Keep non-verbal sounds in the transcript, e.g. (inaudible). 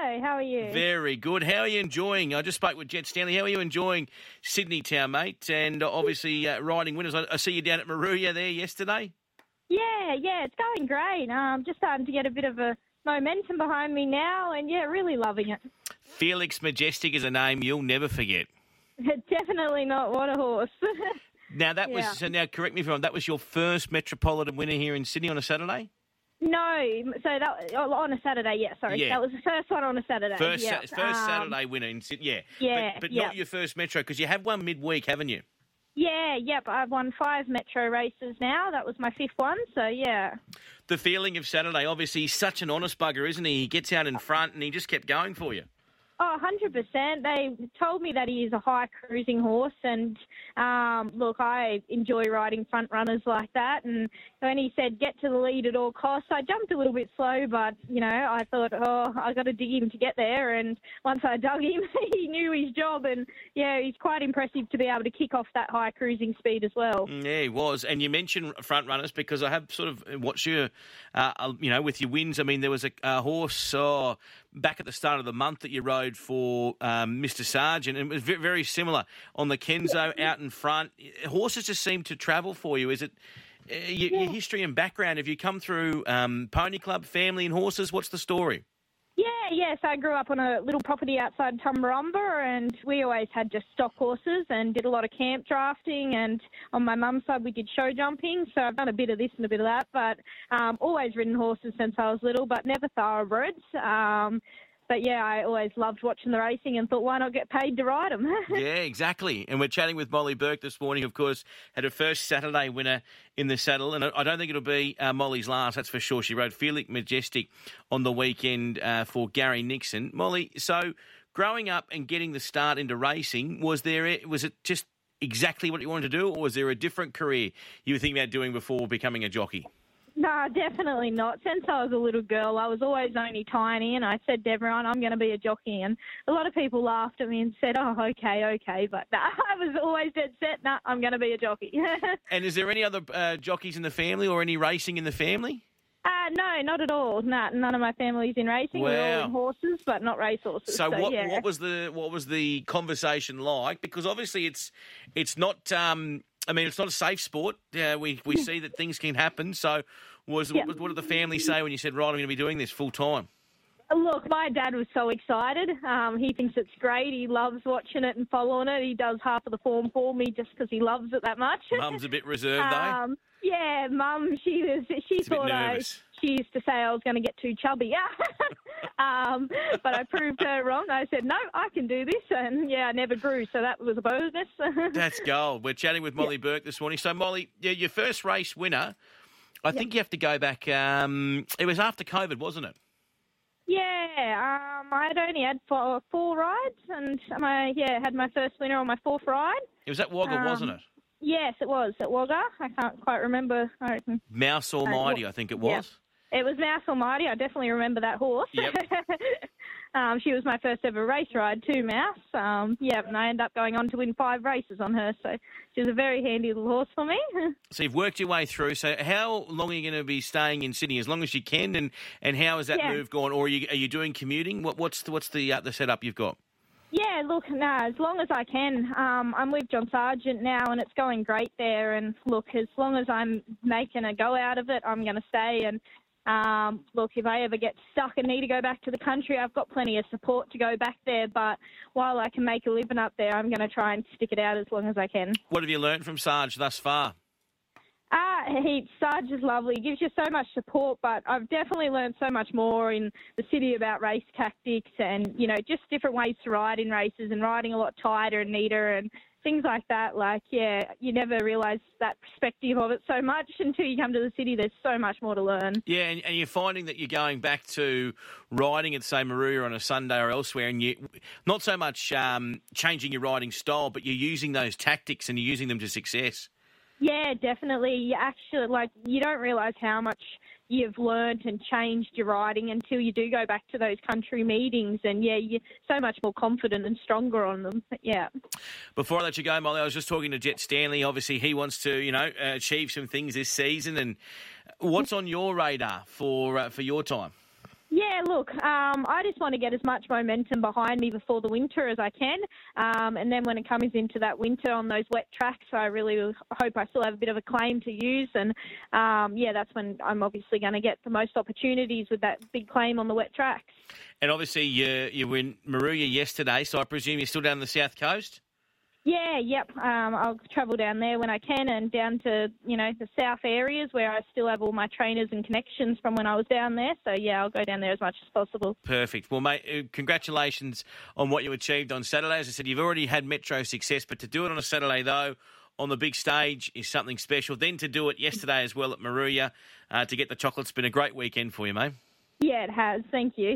Hello, how are you? Very good. How are you enjoying? I just spoke with Jet Stanley. How are you enjoying Sydney Town, mate? And uh, obviously uh, riding winners. I, I see you down at Moruya there yesterday. Yeah, yeah, it's going great. I'm um, just starting to get a bit of a momentum behind me now, and yeah, really loving it. Felix Majestic is a name you'll never forget. (laughs) Definitely not. What a horse. (laughs) Now that was so. Now correct me if I'm wrong. That was your first Metropolitan winner here in Sydney on a Saturday. No, so that oh, on a Saturday. Yeah, sorry, Yeah. that was the first one on a Saturday. First, yeah. sa- first Um, Saturday winner in. Yeah, yeah, but, but yeah. not your first Metro because you have one midweek, haven't you? Yeah, yep. I've won five Metro races now. That was my fifth one. So yeah. The feeling of Saturday. Obviously, he's such an honest bugger, isn't he? He gets out in front and he just kept going for you. Oh, 100%. They told me that he is a high cruising horse, and um, look, I enjoy riding front runners like that. And when he said get to the lead at all costs, I jumped a little bit slow, but you know, I thought, oh, I've got to dig him to get there. And once I dug him, (laughs) he knew his job, and yeah, he's quite impressive to be able to kick off that high cruising speed as well. Mm, Yeah, he was. And you mentioned front runners because I have sort of watched you, uh, you know, with your wins. I mean, there was a, a horse oh, back at the start of the month that you rode for um, Mr. Sargent, and it was very similar on the Kenzo out in front. Horses just seem to travel for you. Is it uh, your, your history and background? Have you come through um, Pony Club, family, and horses? What's the story? Yeah. I grew up on a little property outside Tumbarumba, and we always had just stock horses and did a lot of camp drafting. And on my mum's side, we did show jumping. So I've done a bit of this and a bit of that, but um, always ridden horses since I was little, but never thoroughbreds. Um, but yeah, I always loved watching the racing and thought, why not get paid to ride them? (laughs) Yeah, exactly. And we're chatting with Molly Bourke this morning, of course, had her first Saturday winner in the saddle. And I don't think it'll be uh, Molly's last, that's for sure. She rode Felix Majestic on the weekend uh, for Gary Nixon. Molly, so growing up and getting the start into racing, was there was it just exactly what you wanted to do, or was there a different career you were thinking about doing before becoming a jockey? No, definitely not. Since I was a little girl, I was always only tiny, and I said to everyone, I'm going to be a jockey. And a lot of people laughed at me and said, oh, okay, okay. But nah, (laughs) I was always dead set, nah, I'm going to be a jockey. (laughs) And is there any other uh, jockeys in the family or any racing in the family? uh, no, not at all. Nah, none of my family's in racing. We're all in horses, but not race horses. So, what yeah. what was the what was the conversation like? Because obviously it's it's not. Um, I mean, it's not a safe sport. Uh, we we see that things can happen. So, was Yeah. what, what did the family say when you said, "Right, I'm going to be doing this full time"? Look, my dad was so excited. Um, he thinks it's great. He loves watching it and following it. He does half of the form for me just because he loves it that much. Mum's a bit reserved though. Um, yeah, Mum, she was. She bit thought I. She used to say I was going to get too chubby. (laughs) (laughs) um, but I proved her wrong. I said no, I can do this, and yeah, I never grew, so that was a bonus. (laughs) That's gold. We're chatting with Molly Bourke this morning. So, Molly, your first race winner. I think you have to go back. Um, it was after COVID, wasn't it? yeah, um, I'd only had four, four rides, and my yeah had my first winner on my fourth ride. It was at Wagga, Um, wasn't it? Yes, it was at Wagga. I can't quite remember. I. Mouse Almighty, I think it was. It was Mouse Almighty. I definitely remember that horse. Yep. (laughs) um, she was my first ever race ride too, Mouse. Um, yeah, and I ended up going on to win five races on her. So she was a very handy little horse for me. (laughs) So you've worked your way through. So how long are you going to be staying in Sydney? As long as you can, and, and how has that Yeah. move gone? Or are you are you doing commuting? What what's the, what's the uh, the setup you've got? yeah, look, no, as long as I can. Um, I'm with John Sargent now, and it's going great there. And look, as long as I'm making a go out of it, I'm going to stay. And um, look, if I ever get stuck and need to go back to the country, I've got plenty of support to go back there. But while I can make a living up there, I'm going to try and stick it out as long as I can. What have you learned from Sarge thus far? Ah, heaps. Sarge is lovely. He gives you so much support, but I've definitely learned so much more in the city about race tactics and, you know, just different ways to ride in races and riding a lot tighter and neater and things like that. Like, yeah, you never realise that perspective of it so much until you come to the city. There's so much more to learn. Yeah, and, and you're finding that you're going back to riding at say Moruya on a Sunday or elsewhere, and you not so much um, changing your riding style, but you're using those tactics and you're using them to success. Yeah, definitely. You actually, like, you don't realise how much you've learnt and changed your riding until you do go back to those country meetings. And yeah, you're so much more confident and stronger on them. Yeah. Before I let you go, Molly, I was just talking to Jet Stanley. Obviously, he wants to, you know, uh, achieve some things this season. And what's on your radar for uh, for your time? Yeah, look, um, I just want to get as much momentum behind me before the winter as I can. Um, and then when it comes into that winter on those wet tracks, I really hope I still have a bit of a claim to use. And um, yeah, that's when I'm obviously going to get the most opportunities with that big claim on the wet tracks. And obviously, you, you were in Moruya yesterday, so I presume you're still down the south coast? Yeah, yep. Um, I'll travel down there when I can and down to, you know, the south areas where I still have all my trainers and connections from when I was down there. So, yeah, I'll go down there as much as possible. Perfect. Well, mate, uh, congratulations on what you achieved on Saturday. As I said, you've already had Metro success, but to do it on a Saturday, though, on the big stage is something special. Then to do it yesterday as well at Moruya uh, to get the chocolate's been a great weekend for you, mate. Yeah, it has. Thank you.